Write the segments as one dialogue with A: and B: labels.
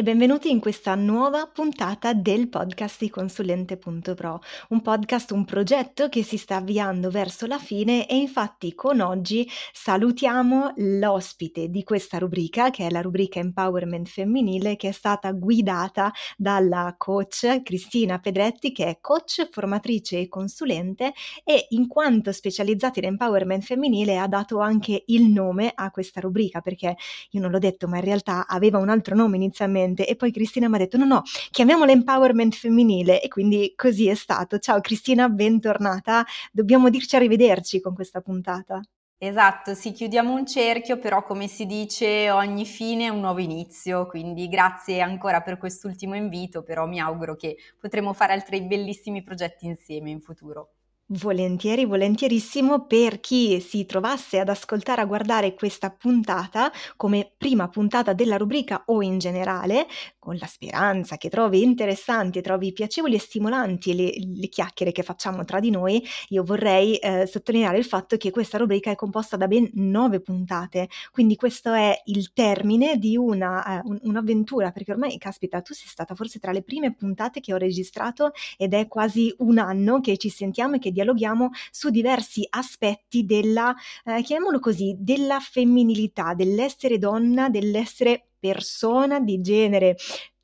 A: E benvenuti in questa nuova puntata del podcast di Consulente.pro, un podcast, un progetto che si sta avviando verso la fine e infatti con oggi salutiamo l'ospite di questa rubrica che è la rubrica Empowerment Femminile che è stata guidata dalla coach Cristina Pedretti che è coach, formatrice e consulente e in quanto specializzata in empowerment femminile ha dato anche il nome a questa rubrica perché io non l'ho detto ma in realtà aveva un altro nome inizialmente e poi Cristina mi ha detto no no, chiamiamola empowerment femminile e quindi così è stato. Ciao Cristina, bentornata. Dobbiamo dirci arrivederci con questa puntata.
B: Esatto, sì, chiudiamo un cerchio, però come si dice ogni fine è un nuovo inizio, quindi grazie ancora per quest'ultimo invito, però mi auguro che potremo fare altri bellissimi progetti insieme in futuro.
A: Volentieri, volentierissimo per chi si trovasse ad ascoltare, a guardare questa puntata come prima puntata della rubrica o in generale, con la speranza che trovi interessanti, trovi piacevoli e stimolanti le, le chiacchiere che facciamo tra di noi, io vorrei eh, sottolineare il fatto che questa rubrica è composta da ben nove puntate, quindi questo è il termine di una, eh, un, un'avventura, perché ormai, caspita, tu sei stata forse tra le prime puntate che ho registrato ed è quasi un anno che ci sentiamo e che dialoghiamo su diversi aspetti della, eh, chiamiamolo così, della femminilità, dell'essere donna, dell'essere persona di genere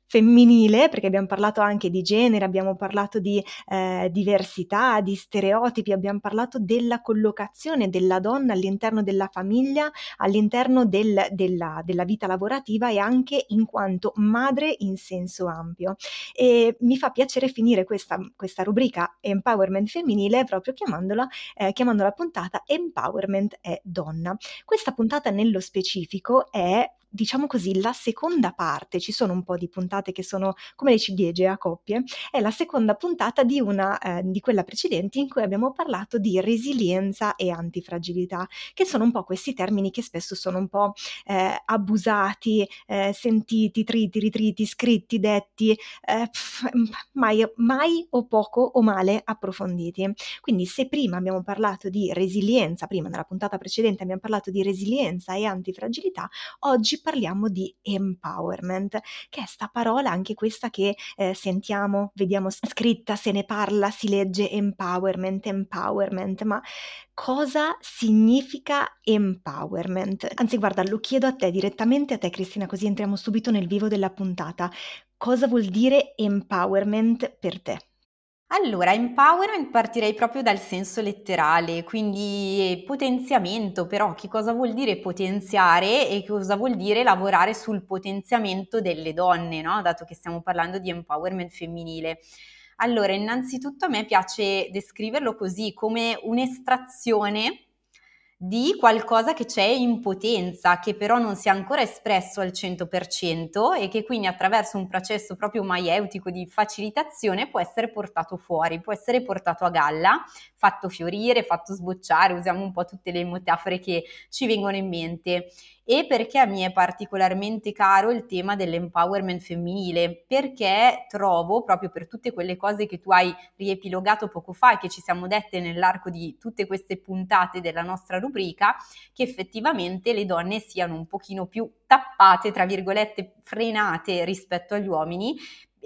A: femminile, perché abbiamo parlato anche di genere, abbiamo parlato di eh, diversità, di stereotipi, abbiamo parlato della collocazione della donna all'interno della famiglia, all'interno del, della, della, vita lavorativa e anche in quanto madre in senso ampio. E mi fa piacere finire questa, questa rubrica Empowerment femminile proprio chiamandola, eh, chiamando puntata Empowerment è donna. Questa puntata nello specifico è diciamo così, la seconda parte, ci sono un po' di puntate che sono come le ciliegie a coppie, è la seconda puntata di una eh, di quella precedente in cui abbiamo parlato di resilienza e antifragilità, che sono un po' questi termini che spesso sono un po' eh, abusati, eh, sentiti, triti, ritriti, scritti, detti, eh, pff, mai, mai o poco o male approfonditi. Quindi se prima abbiamo parlato di resilienza, prima nella puntata precedente abbiamo parlato di resilienza e antifragilità, oggi parliamo di empowerment, che è sta parola anche questa che eh, sentiamo, vediamo scritta, se ne parla, si legge empowerment, empowerment, ma cosa significa empowerment? Anzi, guarda, lo chiedo a te direttamente a te Cristina, così entriamo subito nel vivo della puntata. Cosa vuol dire empowerment per te?
B: Allora, empowerment partirei proprio dal senso letterale, quindi potenziamento, però che cosa vuol dire potenziare e cosa vuol dire lavorare sul potenziamento delle donne, no? Dato che stiamo parlando di empowerment femminile. Allora, innanzitutto a me piace descriverlo così come un'estrazione di qualcosa che c'è in potenza, che però non si è ancora espresso al 100% e che quindi attraverso un processo proprio maieutico di facilitazione può essere portato fuori, può essere portato a galla, fatto fiorire, fatto sbocciare, usiamo un po' tutte le metafore che ci vengono in mente e perché a me è particolarmente caro il tema dell'empowerment femminile, perché trovo proprio per tutte quelle cose che tu hai riepilogato poco fa e che ci siamo dette nell'arco di tutte queste puntate della nostra rubrica, che effettivamente le donne siano un pochino più tappate, tra virgolette, frenate rispetto agli uomini,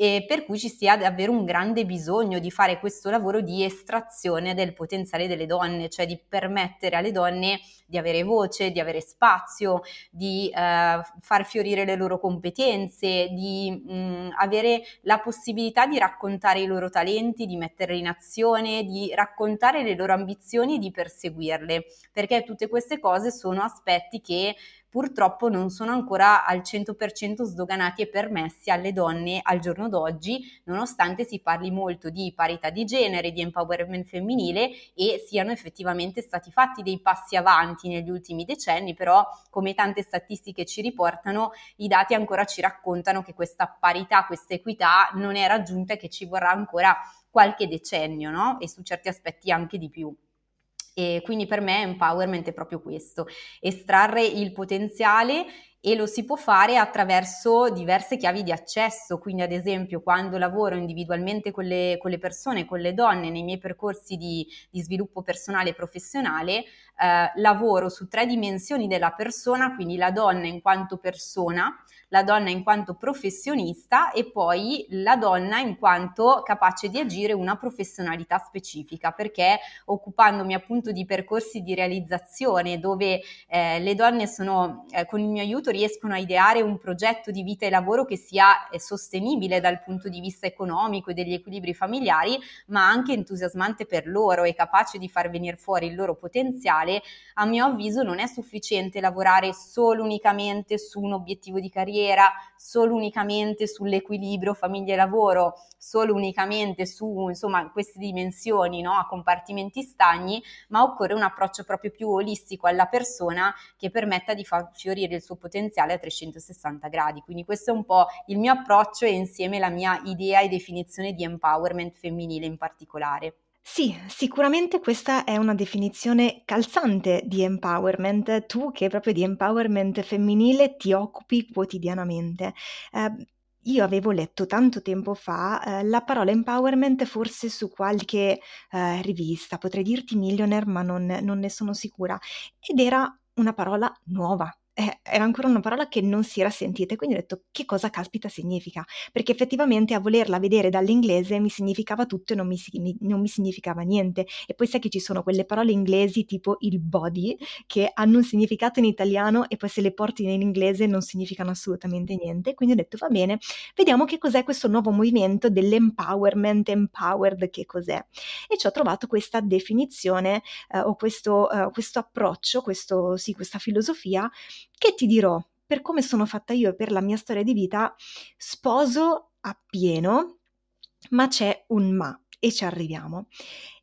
B: e per cui ci sia davvero un grande bisogno di fare questo lavoro di estrazione del potenziale delle donne, cioè di permettere alle donne di avere voce, di avere spazio, di eh, far fiorire le loro competenze, di mh, mm, avere la possibilità di raccontare i loro talenti, di metterli in azione, di raccontare le loro ambizioni e di perseguirle, perché tutte queste cose sono aspetti che purtroppo non sono ancora al 100% sdoganati e permessi alle donne al giorno d'oggi, nonostante si parli molto di parità di genere, di empowerment femminile e siano effettivamente stati fatti dei passi avanti negli ultimi decenni, però come tante statistiche ci riportano, i dati ancora ci raccontano che questa parità, questa equità non è raggiunta e che ci vorrà ancora qualche decennio, no? E su certi aspetti anche di più. E quindi per me empowerment è proprio questo, estrarre il potenziale e lo si può fare attraverso diverse chiavi di accesso, quindi ad esempio quando lavoro individualmente con le, con le persone, con le donne nei miei percorsi di, di sviluppo personale e professionale, eh, lavoro su tre dimensioni della persona, quindi la donna in quanto persona, la donna in quanto professionista e poi la donna in quanto capace di agire una professionalità specifica, perché occupandomi appunto di percorsi di realizzazione dove eh, le donne sono, eh, con il mio aiuto riescono a ideare un progetto di vita e lavoro che sia eh, sostenibile dal punto di vista economico e degli equilibri familiari, ma anche entusiasmante per loro e capace di far venire fuori il loro potenziale, a mio avviso non è sufficiente lavorare solo unicamente su un obiettivo di carriera solo unicamente sull'equilibrio famiglia e lavoro, solo unicamente su insomma queste dimensioni no? a compartimenti stagni, ma occorre un approccio proprio più olistico alla persona che permetta di far fiorire il suo potenziale a 360 gradi. Quindi questo è un po' il mio approccio e insieme la mia idea e definizione di empowerment femminile in particolare.
A: Sì, sicuramente questa è una definizione calzante di empowerment, tu che proprio di empowerment femminile ti occupi quotidianamente. Eh, io avevo letto tanto tempo fa eh, la parola empowerment forse su qualche eh, rivista, potrei dirti millionaire, ma non, non ne sono sicura, ed era una parola nuova eh, era ancora una parola che non si era sentita e quindi ho detto che cosa caspita significa, perché effettivamente a volerla vedere dall'inglese mi significava tutto e non mi, non mi significava niente. E poi sai che ci sono quelle parole inglesi tipo il body che hanno un significato in italiano e poi se le porti in inglese non significano assolutamente niente. Quindi ho detto va bene, vediamo che cos'è questo nuovo movimento dell'empowerment, empowered, che cos'è. E ci ho trovato questa definizione eh, o questo, uh, questo approccio, questo, sì, questa filosofia che ti dirò, per come sono fatta io e per la mia storia di vita, sposo appieno, ma c'è un ma e ci arriviamo.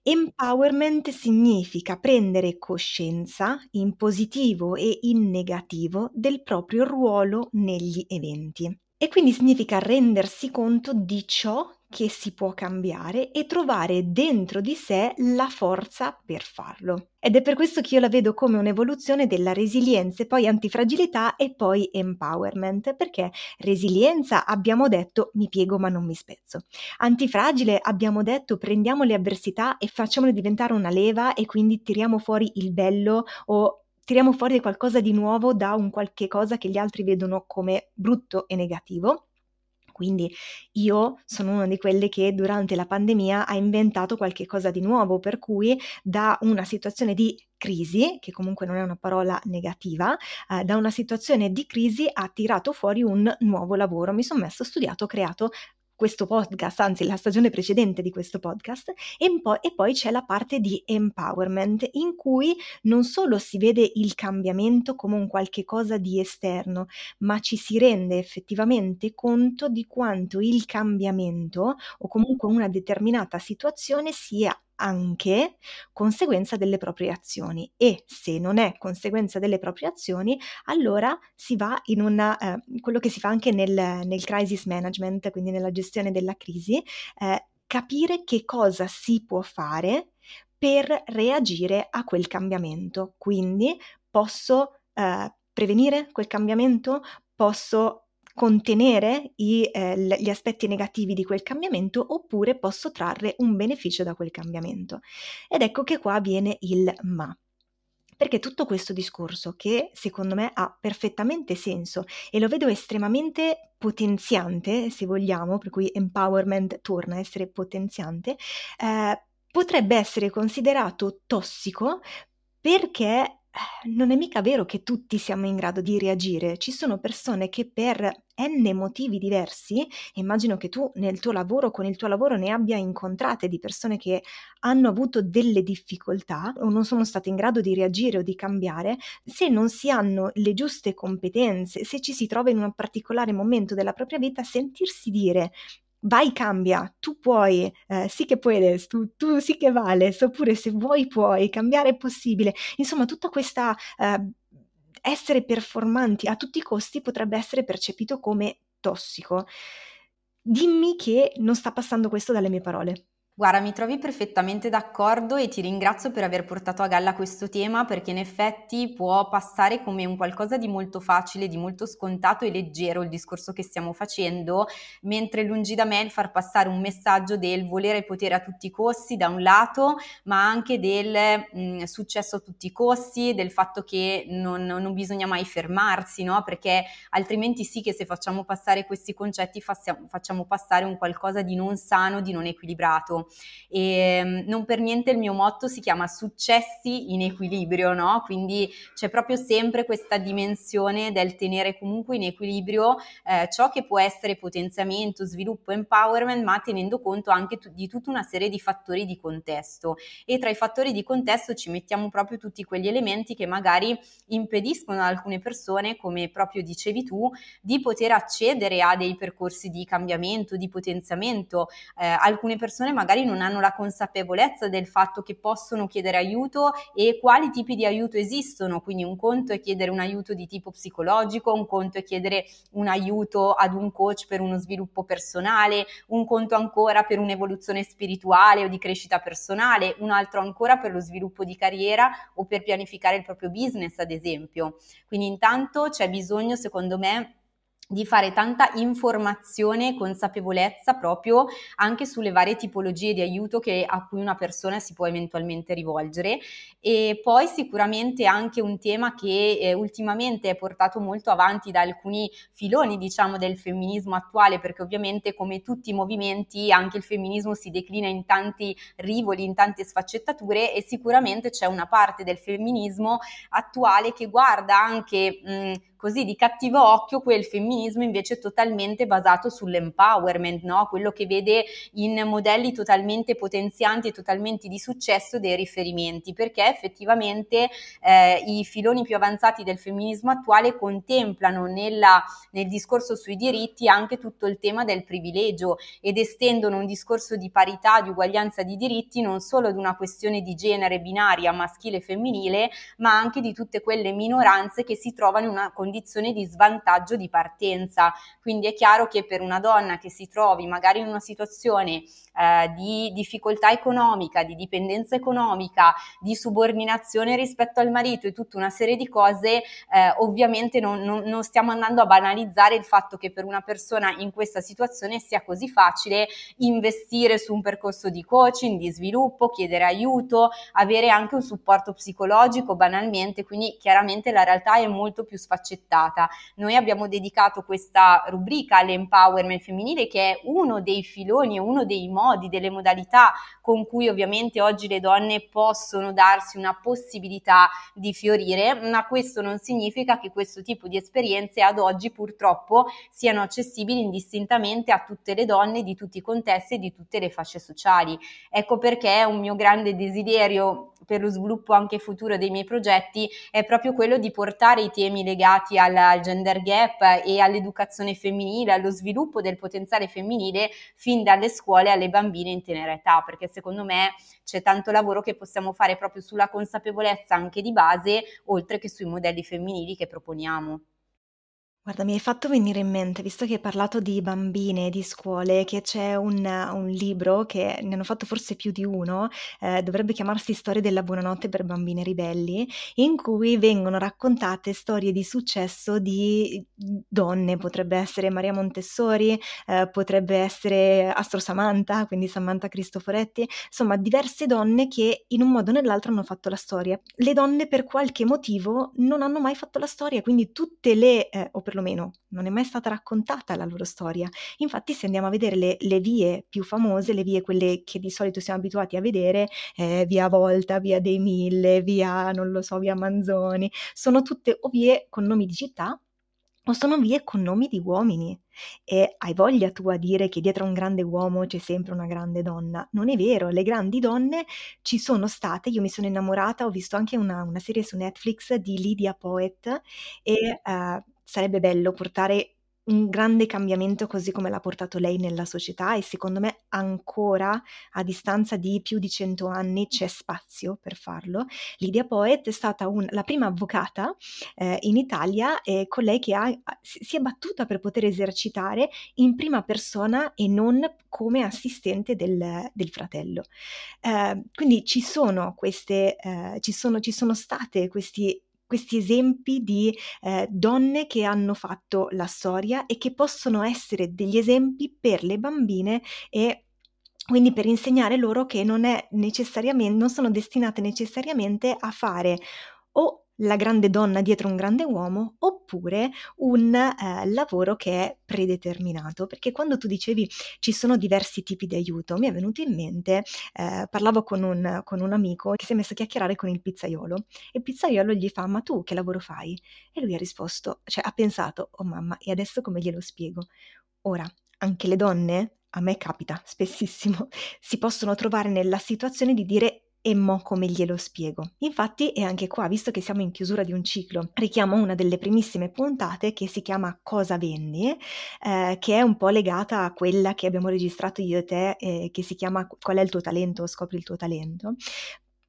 A: Empowerment significa prendere coscienza in positivo e in negativo del proprio ruolo negli eventi. E quindi significa rendersi conto di ciò che si può cambiare e trovare dentro di sé la forza per farlo. Ed è per questo che io la vedo come un'evoluzione della resilienza, poi antifragilità e poi empowerment, perché resilienza abbiamo detto mi piego ma non mi spezzo. Antifragile abbiamo detto prendiamo le avversità e facciamole diventare una leva e quindi tiriamo fuori il bello o tiriamo fuori qualcosa di nuovo da un qualche cosa che gli altri vedono come brutto e negativo. Quindi io sono una di quelle che durante la pandemia ha inventato qualche cosa di nuovo, per cui da una situazione di crisi, che comunque non è una parola negativa, eh, da una situazione di crisi ha tirato fuori un nuovo lavoro. Mi sono messo, ho studiato, ho creato questo podcast, anzi la stagione precedente di questo podcast, e poi, e poi c'è la parte di empowerment in cui non solo si vede il cambiamento come un qualche cosa di esterno, ma ci si rende effettivamente conto di quanto il cambiamento o comunque una determinata situazione sia anche conseguenza delle proprie azioni e se non è conseguenza delle proprie azioni, allora si va in una, eh, quello che si fa anche nel, nel, crisis management, quindi nella gestione della crisi, eh, capire che cosa si può fare per reagire a quel cambiamento. Quindi posso eh, prevenire quel cambiamento, posso contenere i, eh, gli aspetti negativi di quel cambiamento oppure posso trarre un beneficio da quel cambiamento. Ed ecco che qua viene il ma. Perché tutto questo discorso, che secondo me ha perfettamente senso e lo vedo estremamente potenziante, se vogliamo, per cui empowerment torna a essere potenziante, eh, potrebbe essere considerato tossico perché eh, non è mica vero che tutti siamo in grado di reagire, ci sono persone che per n motivi diversi, immagino che tu nel tuo lavoro, con il tuo lavoro ne abbia incontrate di persone che hanno avuto delle difficoltà o non sono state in grado di reagire o di cambiare, se non si hanno le giuste competenze, se ci si trova in un particolare momento della propria vita, sentirsi dire vai cambia, tu puoi, eh, sì che puoi, tu, tu sì che vale, oppure se vuoi puoi, cambiare è possibile. Insomma, tutta questa eh, essere performanti a tutti i costi potrebbe essere percepito come tossico. Dimmi che non sta passando questo dalle mie parole.
B: Guarda, mi trovi perfettamente d'accordo e ti ringrazio per aver portato a galla questo tema perché in effetti può passare come un qualcosa di molto facile, di molto scontato e leggero il discorso che stiamo facendo, mentre lungi da me il far passare un messaggio del volere potere a tutti i costi da un lato, ma anche del mh, mm, successo a tutti i costi, del fatto che non, non bisogna mai fermarsi, no? Perché altrimenti sì che se facciamo passare questi concetti facciamo passare un qualcosa di non sano, di non equilibrato e ehm, non per niente il mio motto si chiama successi in equilibrio, no? Quindi c'è proprio sempre questa dimensione del tenere comunque in equilibrio eh, ciò che può essere potenziamento, sviluppo, empowerment, ma tenendo conto anche t- di tutta una serie di fattori di contesto e tra i fattori di contesto ci mettiamo proprio tutti quegli elementi che magari impediscono ad alcune persone, come proprio dicevi tu, di poter accedere a dei percorsi di cambiamento, di potenziamento. Eh, alcune persone magari non hanno la consapevolezza del fatto che possono chiedere aiuto e quali tipi di aiuto esistono. Quindi un conto è chiedere un aiuto di tipo psicologico, un conto è chiedere un aiuto ad un coach per uno sviluppo personale, un conto ancora per un'evoluzione spirituale o di crescita personale, un altro ancora per lo sviluppo di carriera o per pianificare il proprio business, ad esempio. Quindi intanto c'è bisogno, secondo me, di fare tanta informazione e consapevolezza proprio anche sulle varie tipologie di aiuto che, a cui una persona si può eventualmente rivolgere. E poi sicuramente anche un tema che eh, ultimamente è portato molto avanti da alcuni filoni diciamo del femminismo attuale perché ovviamente come tutti i movimenti anche il femminismo si declina in tanti rivoli, in tante sfaccettature e sicuramente c'è una parte del femminismo attuale che guarda anche mh, così di cattivo occhio quel femminismo invece totalmente basato sull'empowerment, no? quello che vede in modelli totalmente potenzianti e totalmente di successo dei riferimenti, perché effettivamente eh, i filoni più avanzati del femminismo attuale contemplano nella, nel discorso sui diritti anche tutto il tema del privilegio ed estendono un discorso di parità, di uguaglianza di diritti non solo ad una questione di genere binaria maschile e femminile, ma anche di tutte quelle minoranze che si trovano in una condizione condizione di svantaggio di partenza. Quindi è chiaro che per una donna che si trovi magari in una situazione eh, di difficoltà economica, di dipendenza economica, di subordinazione rispetto al marito e tutta una serie di cose, eh, ovviamente non, non, non stiamo andando a banalizzare il fatto che per una persona in questa situazione sia così facile investire su un percorso di coaching, di sviluppo, chiedere aiuto, avere anche un supporto psicologico banalmente, quindi chiaramente la realtà è molto più sfaccettata. Noi abbiamo dedicato questa rubrica all'empowerment femminile che è uno dei filoni e uno dei modi, delle modalità con cui ovviamente oggi le donne possono darsi una possibilità di fiorire, ma questo non significa che questo tipo di esperienze ad oggi purtroppo siano accessibili indistintamente a tutte le donne di tutti i contesti e di tutte le fasce sociali. Ecco perché è un mio grande desiderio per lo sviluppo anche futuro dei miei progetti è proprio quello di portare i temi legati al, al gender gap e all'educazione femminile, allo sviluppo del potenziale femminile fin dalle scuole alle bambine in tenera età, perché secondo me c'è tanto lavoro che possiamo fare proprio sulla consapevolezza anche di base, oltre che sui modelli femminili che proponiamo.
A: Guarda, mi hai fatto venire in mente, visto che hai parlato di bambine di scuole, che c'è un, un libro che ne hanno fatto forse più di uno, eh, dovrebbe chiamarsi Storie della buonanotte per bambine ribelli, in cui vengono raccontate storie di successo di donne, potrebbe essere Maria Montessori, eh, potrebbe essere Astro Samantha, quindi Samantha Cristoforetti, insomma diverse donne che in un modo o nell'altro hanno fatto la storia. Le donne per qualche motivo non hanno mai fatto la storia, quindi tutte le, eh, o per perlomeno non è mai stata raccontata la loro storia. Infatti se andiamo a vedere le, le vie più famose, le vie quelle che di solito siamo abituati a vedere, eh, via Volta, via dei Mille, via, non lo so, via Manzoni, sono tutte o vie con nomi di città o sono vie con nomi di uomini. E hai voglia tu a dire che dietro a un grande uomo c'è sempre una grande donna? Non è vero, le grandi donne ci sono state, io mi sono innamorata, ho visto anche una, una serie su Netflix di Lydia Poet e uh, sarebbe bello portare un grande cambiamento così come l'ha portato lei nella società e secondo me ancora a distanza di più di cento anni c'è spazio per farlo. Lydia Poet è stata un, la prima avvocata eh, in Italia e colei che ha, si è battuta per poter esercitare in prima persona e non come assistente del, del fratello. Eh, quindi ci sono queste, eh, ci sono, ci sono state questi questi esempi di eh, donne che hanno fatto la storia e che possono essere degli esempi per le bambine e quindi per insegnare loro che non, non sono destinate necessariamente a fare o la grande donna dietro un grande uomo oppure un eh, lavoro che è predeterminato. Perché quando tu dicevi ci sono diversi tipi di aiuto, mi è venuto in mente, eh, parlavo con un, con un, amico che si è messo a chiacchierare con il pizzaiolo e il pizzaiolo gli fa ma tu che lavoro fai? E lui ha risposto, cioè ha pensato, oh mamma, e adesso come glielo spiego? Ora, anche le donne a me capita spessissimo, si possono trovare nella situazione di dire e mo come glielo spiego? Infatti, e anche qua, visto che siamo in chiusura di un ciclo, richiamo una delle primissime puntate che si chiama Cosa vendi, eh, che è un po' legata a quella che abbiamo registrato io e te, eh, che si chiama Qual è il tuo talento? Scopri il tuo talento.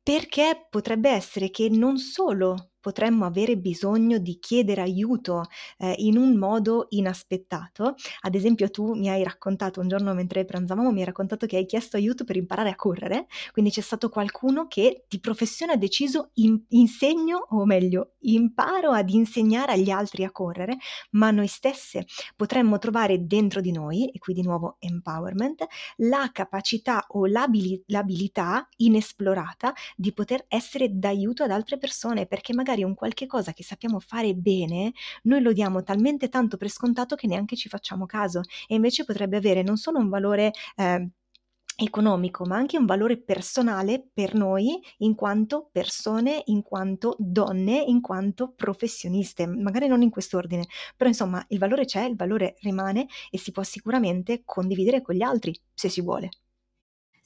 A: Perché potrebbe essere che non solo potremmo avere bisogno di chiedere aiuto eh, in un modo inaspettato. Ad esempio, tu mi hai raccontato un giorno mentre pranzavamo, mi hai raccontato che hai chiesto aiuto per imparare a correre, quindi c'è stato qualcuno che di professione ha deciso in, insegno, o meglio, imparo ad insegnare agli altri a correre, ma noi stesse potremmo trovare dentro di noi, e qui di nuovo empowerment, la capacità o l'abili- l'abilità inesplorata di poter essere d'aiuto ad altre persone, perché magari magari un qualche cosa che sappiamo fare bene, noi lo diamo talmente tanto per scontato che neanche ci facciamo caso e invece potrebbe avere non solo un valore eh, economico, ma anche un valore personale per noi in quanto persone, in quanto donne, in quanto professioniste, magari non in quest'ordine, però insomma il valore c'è, il valore rimane e si può sicuramente condividere con gli altri se si vuole.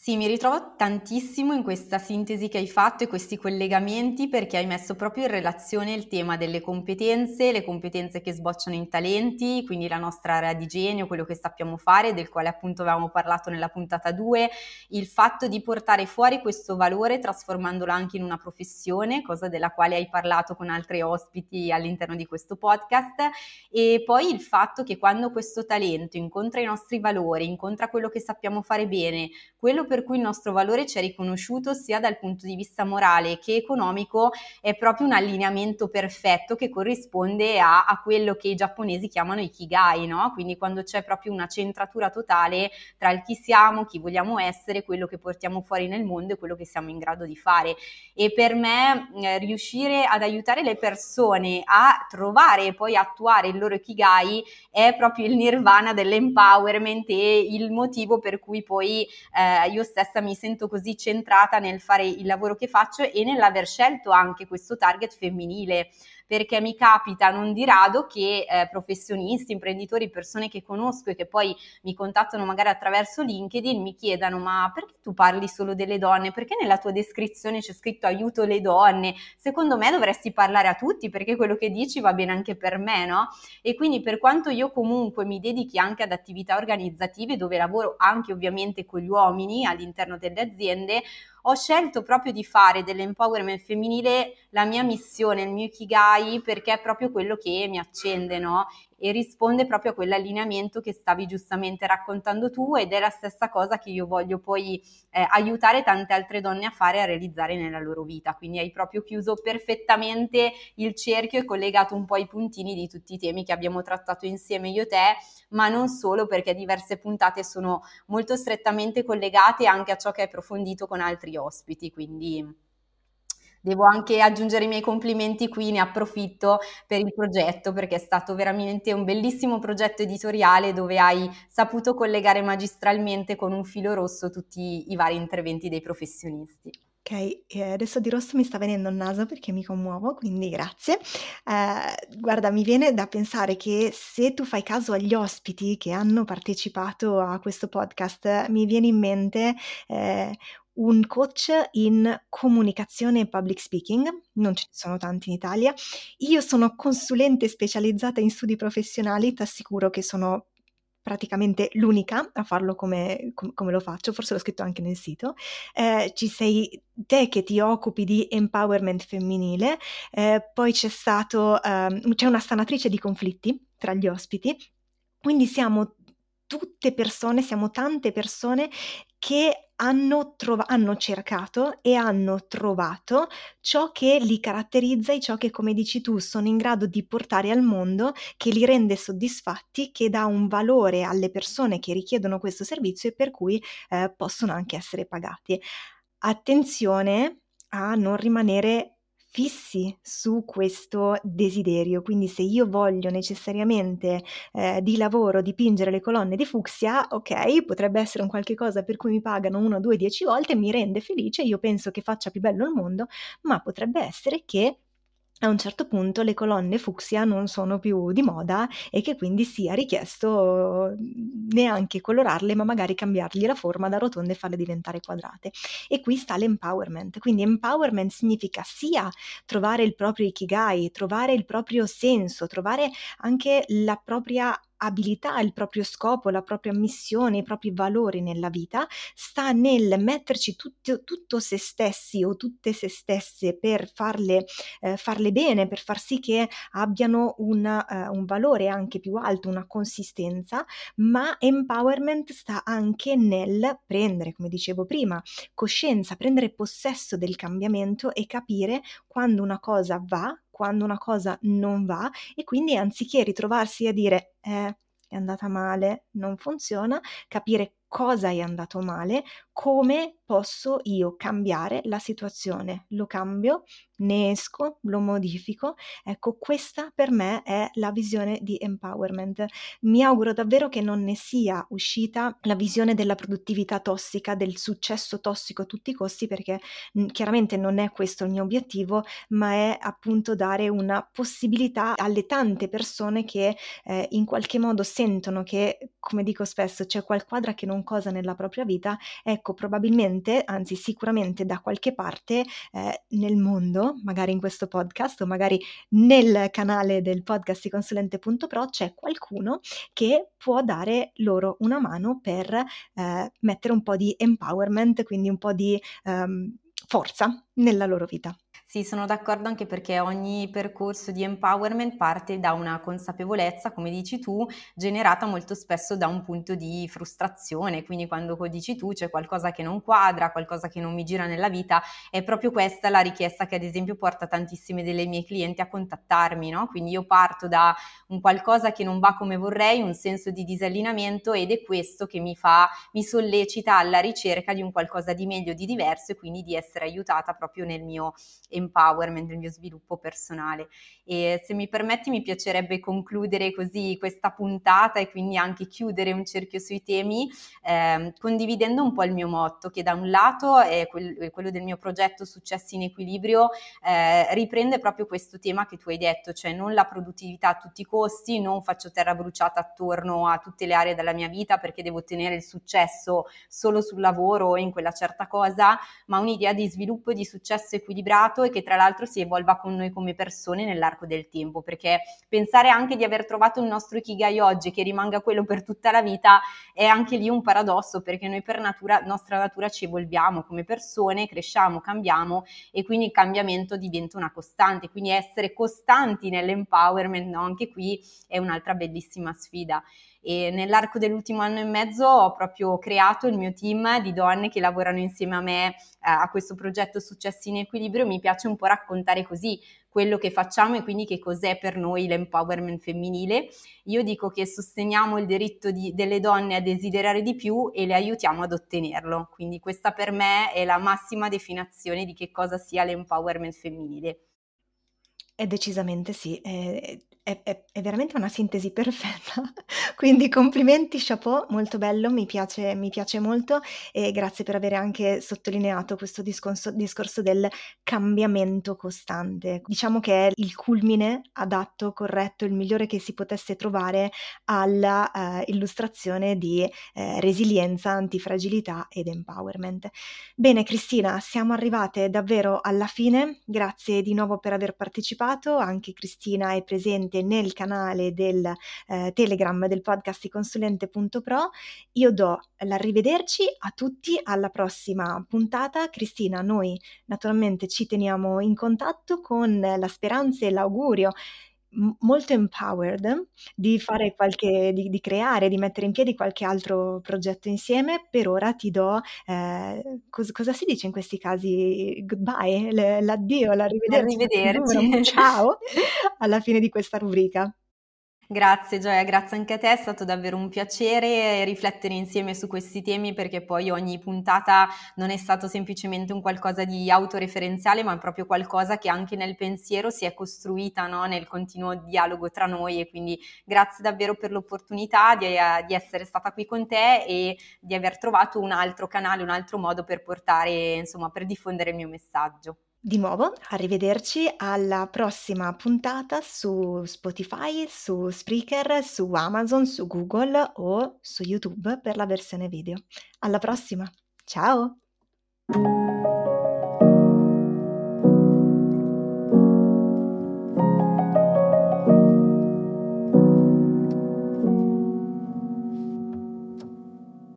B: Sì, mi ritrovo tantissimo in questa sintesi che hai fatto e questi collegamenti perché hai messo proprio in relazione il tema delle competenze, le competenze che sbocciano in talenti, quindi la nostra area di genio, quello che sappiamo fare, del quale appunto avevamo parlato nella puntata 2, il fatto di portare fuori questo valore trasformandolo anche in una professione, cosa della quale hai parlato con altri ospiti all'interno di questo podcast, e poi il fatto che quando questo talento incontra i nostri valori, incontra quello che sappiamo fare bene, quello cui il nostro valore ci è riconosciuto sia dal punto di vista morale che economico è proprio un allineamento perfetto che corrisponde a, a quello che i giapponesi chiamano ikigai, no? Quindi quando c'è proprio una centratura totale tra il chi siamo, chi vogliamo essere, quello che portiamo fuori nel mondo e quello che siamo in grado di fare. E per me eh, riuscire ad aiutare le persone a trovare e poi attuare il loro ikigai è proprio il nirvana dell'empowerment e il motivo per cui poi eh, io stessa mi sento così centrata nel fare il lavoro che faccio e nell'aver scelto anche questo target femminile perché mi capita non di rado che eh, professionisti, imprenditori, persone che conosco e che poi mi contattano magari attraverso LinkedIn mi chiedano ma perché tu parli solo delle donne? Perché nella tua descrizione c'è scritto aiuto le donne? Secondo me dovresti parlare a tutti perché quello che dici va bene anche per me, no? E quindi per quanto io comunque mi dedichi anche ad attività organizzative dove lavoro anche ovviamente con gli uomini all'interno delle aziende, ho scelto proprio di fare dell'empowerment femminile la mia missione, il mio ikigai, perché è proprio quello che mi accende, no? E risponde proprio a quell'allineamento che stavi giustamente raccontando tu ed è la stessa cosa che io voglio poi eh, aiutare tante altre donne a fare e a realizzare nella loro vita. Quindi hai proprio chiuso perfettamente il cerchio e collegato un po' i puntini di tutti i temi che abbiamo trattato insieme io e te, ma non solo perché diverse puntate sono molto strettamente collegate anche a ciò che hai approfondito con altri ospiti. Quindi Devo anche aggiungere i miei complimenti qui, ne approfitto per il progetto perché è stato veramente un bellissimo progetto editoriale dove hai saputo collegare magistralmente con un filo rosso tutti i vari interventi dei professionisti.
A: Ok, adesso di rosso mi sta venendo il naso perché mi commuovo, quindi grazie. Eh, guarda, mi viene da pensare che se tu fai caso agli ospiti che hanno partecipato a questo podcast, mi viene in mente eh, un coach in comunicazione e public speaking, non ce ne sono tanti in Italia. Io sono consulente specializzata in studi professionali, ti assicuro che sono praticamente l'unica a farlo come, com- come, lo faccio, forse l'ho scritto anche nel sito. Eh, ci sei te che ti occupi di empowerment femminile, eh, poi c'è stato, ehm, c'è una sanatrice di conflitti tra gli ospiti, quindi siamo tutte persone, siamo tante persone che hanno, trova- hanno, cercato e hanno trovato ciò che li caratterizza e ciò che, come dici tu, sono in grado di portare al mondo, che li rende soddisfatti, che dà un valore alle persone che richiedono questo servizio e per cui eh, possono anche essere pagati. Attenzione a non rimanere fissi su questo desiderio. Quindi se io voglio necessariamente eh, di lavoro dipingere le colonne di fucsia, ok, potrebbe essere un qualche cosa per cui mi pagano uno, due, dieci volte, mi rende felice, io penso che faccia più bello il mondo, ma potrebbe essere che a un certo punto le colonne fucsia non sono più di moda e che quindi sia richiesto neanche colorarle, ma magari cambiargli la forma da rotonde e farle diventare quadrate. E qui sta l'empowerment. Quindi empowerment significa sia trovare il proprio ikigai, trovare il proprio senso, trovare anche la propria abilità, il proprio scopo, la propria missione, i propri valori nella vita, sta nel metterci tutto, tutto se stessi o tutte se stesse per farle, eh, farle bene, per far sì che abbiano una, uh, un valore anche più alto, una consistenza, ma empowerment sta anche nel prendere, come dicevo prima, coscienza, prendere possesso del cambiamento e capire quando una cosa va, quando una cosa non va e quindi anziché ritrovarsi a dire eh, è andata male, non funziona, capire cosa è andato male, come posso io cambiare la situazione. Lo cambio, ne esco, lo modifico. Ecco, questa per me è la visione di empowerment. Mi auguro davvero che non ne sia uscita la visione della produttività tossica, del successo tossico a tutti i costi, perché mh, chiaramente non è questo il mio obiettivo, ma è appunto dare una possibilità alle tante persone che eh, in qualche modo sentono che, come dico spesso, c'è qual quadra che non cosa nella propria vita, ecco, probabilmente, anzi sicuramente da qualche parte eh, nel mondo, magari in questo podcast o magari nel canale del podcast di consulente.pro c'è qualcuno che può dare loro una mano per eh, mettere un po' di empowerment, quindi un po' di um, forza nella loro vita.
B: Sì, sono d'accordo anche perché ogni percorso di empowerment parte da una consapevolezza, come dici tu, generata molto spesso da un punto di frustrazione, quindi quando dici tu c'è qualcosa che non quadra, qualcosa che non mi gira nella vita, è proprio questa la richiesta che ad esempio porta tantissime delle mie clienti a contattarmi, no? Quindi io parto da un qualcosa che non va come vorrei, un senso di disallineamento ed è questo che mi fa, mi sollecita alla ricerca di un qualcosa di meglio, di diverso e quindi di essere aiutata proprio nel mio empowerment empowerment, del mio sviluppo personale. E se mi permetti mi piacerebbe concludere così questa puntata e quindi anche chiudere un cerchio sui temi eh, condividendo un po' il mio motto che da un lato è, quel, quello del mio progetto Successi in Equilibrio, eh, riprende proprio questo tema che tu hai detto, cioè non la produttività a tutti i costi, non faccio terra bruciata attorno a tutte le aree della mia vita perché devo ottenere il successo solo sul lavoro o in quella certa cosa, ma un'idea di sviluppo e di successo equilibrato e che tra l'altro si evolva con noi come persone nell'arco del tempo, perché pensare anche di aver trovato il nostro ikigai oggi che rimanga quello per tutta la vita è anche lì un paradosso, perché noi per natura, nostra natura ci evolviamo come persone, cresciamo, cambiamo e quindi il cambiamento diventa una costante, quindi essere costanti nell'empowerment, no? anche qui è un'altra bellissima sfida e nell'arco dell'ultimo anno e mezzo ho proprio creato il mio team di donne che lavorano insieme a me eh, a questo progetto Successi in Equilibrio. Mi piace un po' raccontare così quello che facciamo e quindi che cos'è per noi l'empowerment femminile. Io dico che sosteniamo il diritto di, delle donne a desiderare di più e le aiutiamo ad ottenerlo. Quindi questa per me è la massima definizione di che cosa sia l'empowerment femminile.
A: E decisamente sì, eh, È è è veramente una sintesi perfetta. Quindi complimenti, chapeau, molto bello, mi piace mi piace molto e grazie per avere anche sottolineato questo disconso discorso del cambiamento costante. Diciamo che è il culmine adatto, corretto, il migliore che si potesse trovare alla, ehm, illustrazione di, ehm, resilienza, antifragilità ed empowerment. Bene Cristina, siamo arrivate davvero alla fine. Grazie di nuovo per aver partecipato. Anche Cristina è presente nel canale del eh, Telegram del podcast consulente.pro. Io do l'arrivederci a tutti alla prossima puntata. Cristina, noi naturalmente ci teniamo in contatto con la speranza e l'augurio molto empowered di fare qualche di, di, creare, di mettere in piedi qualche altro progetto insieme. Per ora ti do eh, cos- cosa si dice in questi casi? Goodbye, l'addio, l'arrivederci.
B: Arrivederci.
A: Ciao alla fine di questa rubrica.
B: Grazie Gioia, grazie anche a te, è stato davvero un piacere riflettere insieme su questi temi perché poi ogni puntata non è stato semplicemente un qualcosa di autoreferenziale ma è proprio qualcosa che anche nel pensiero si è costruita no? nel continuo dialogo tra noi e quindi grazie davvero per l'opportunità di, uh, di, essere stata qui con te e di aver trovato un altro canale, un altro modo per portare, insomma, per diffondere il mio messaggio.
A: Di nuovo, arrivederci alla prossima puntata su Spotify, su Spreaker, su Amazon, su Google o su YouTube per la versione video. Alla prossima, ciao!